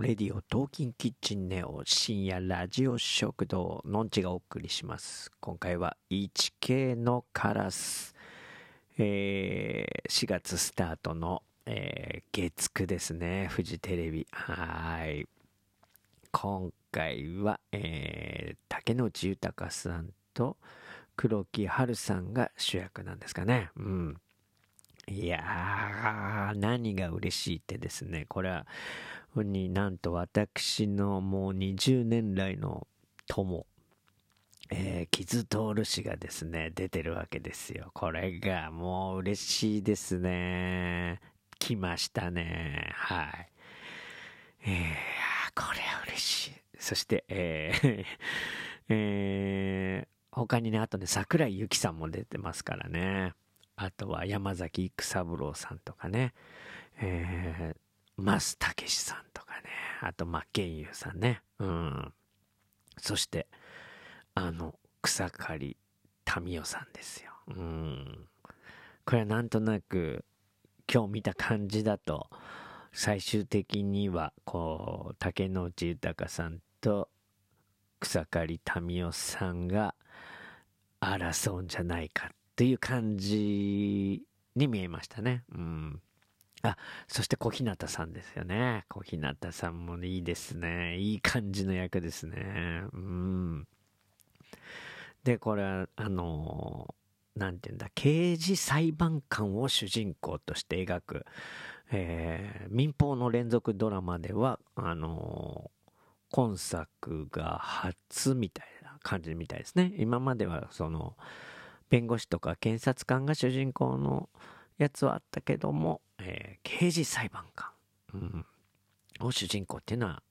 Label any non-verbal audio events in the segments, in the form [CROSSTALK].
レディオトーキンキッチンネオ深夜ラジオ食堂のんちがお送りします。今回は 1K のカラス、えー、4月スタートの、えー、月9ですね。フジテレビ。はい。今回は、えー、竹野内豊さんと黒木華さんが主役なんですかね。うん。いやー、何が嬉しいってですね、これは、になんと私のもう20年来の友、えー、傷通氏がですね、出てるわけですよ。これがもう嬉しいですね。来ましたね。はい。えー、これは嬉しい。そして、えー [LAUGHS] えー、他にね、あとね、桜井由紀さんも出てますからね。あとは山崎育三郎さんとかね、えー、増武さんとかね、あと真剣佑さんね、うん。そして、あの、草刈民生さんですよ。うん。これはなんとなく、今日見た感じだと、最終的には、こう、竹野内豊さんと草刈民生さんが争うんじゃないかっていう感じに見えましたね。うん。あ、そして小日向さんですよね。小日向さんもいいですね。いい感じの役ですね。うん。で、これは、あの、なんていうんだ、刑事裁判官を主人公として描く、えー、民放の連続ドラマでは、あの、今作が初みたいな感じみたいですね。今までは、その、弁護士とか検察官が主人公のやつはあったけども、えー、刑事裁判官、うん、を主人公っていうのは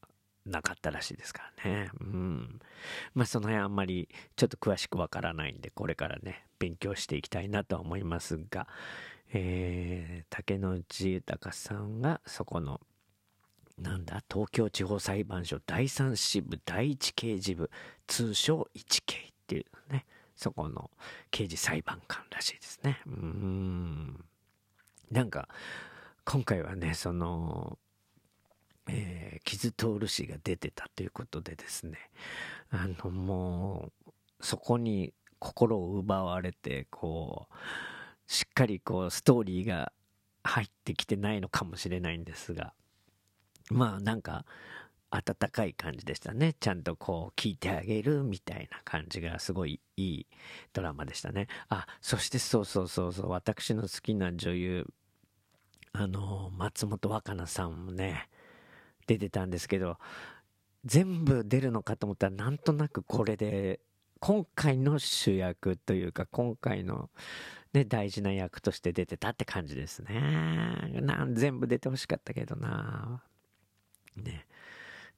なかったらしいですからね。うん。まあその辺あんまりちょっと詳しくわからないんで、これからね、勉強していきたいなとは思いますが、えー、竹野内豊さんがそこの、なんだ、東京地方裁判所第三支部第一刑事部、通称 1K っていうね、そこの刑事裁判官らしいですね。うん。なんか、今回はね、その、えー、傷通氏が出てたということでですね、あの、もう、そこに心を奪われて、こう、しっかりこう、ストーリーが入ってきてないのかもしれないんですが、まあなんか、温かい感じでしたね。ちゃんとこう聞いてあげるみたいな感じがすごいいいドラマでしたね。あ、そしてそうそうそうそう、私の好きな女優、あの、松本若菜さんもね、出てたんですけど、全部出るのかと思ったらなんとなくこれで、今回の主役というか、今回のね、大事な役として出てたって感じですね。なん全部出てほしかったけどな。ね。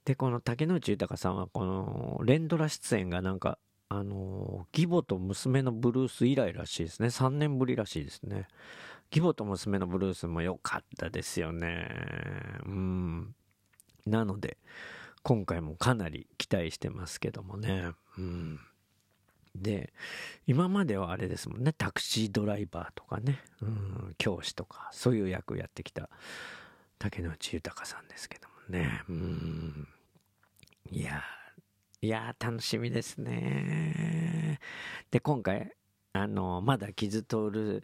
で、この竹野内豊さんは、この連ドラ出演がなんか、あの、義母と娘のブルース以来らしいですね。3年ぶりらしいですね。義母と娘のブルースも良かったですよね。うん。なので、今回もかなり期待してますけどもね。うん。で、今まではあれですもんね、タクシードライバーとかね、うん、教師とか、そういう役やってきた竹野内豊さんですけどもね、うん。いやいや楽しみですね。で、今回、あの、まだ傷通る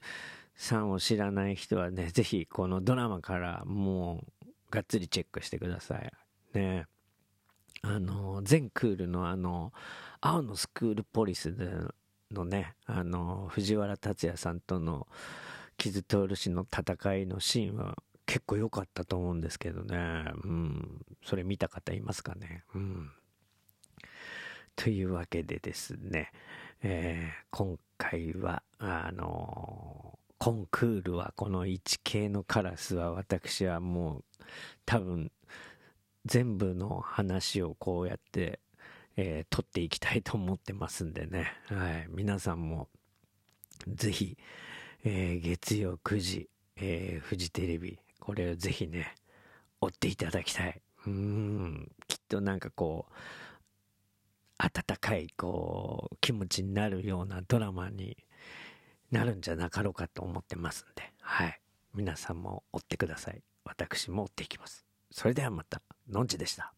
さんを知らない人はね、[LAUGHS] ぜひこのドラマからもう、がっつりチェックしてください。ね。あの、全クールのあの、青のスクールポリスのね、あの、藤原竜也さんとの傷通氏の戦いのシーンは結構良かったと思うんですけどね。うん。それ見た方いますかね。うん。というわけでですね、えー、今回は、あのー、コンクールはこの 1K のカラスは私はもう多分全部の話をこうやって、えー、撮っていきたいと思ってますんでね。はい。皆さんもぜひ、えー、月曜9時、えー、フジテレビ、これをぜひね、追っていただきたい。うん、きっとなんかこう、温かい、こう、気持ちになるようなドラマになるんじゃなかろうかと思ってますんで、はい。皆さんも追ってください。私も追っていきます。それではまた。のんちでした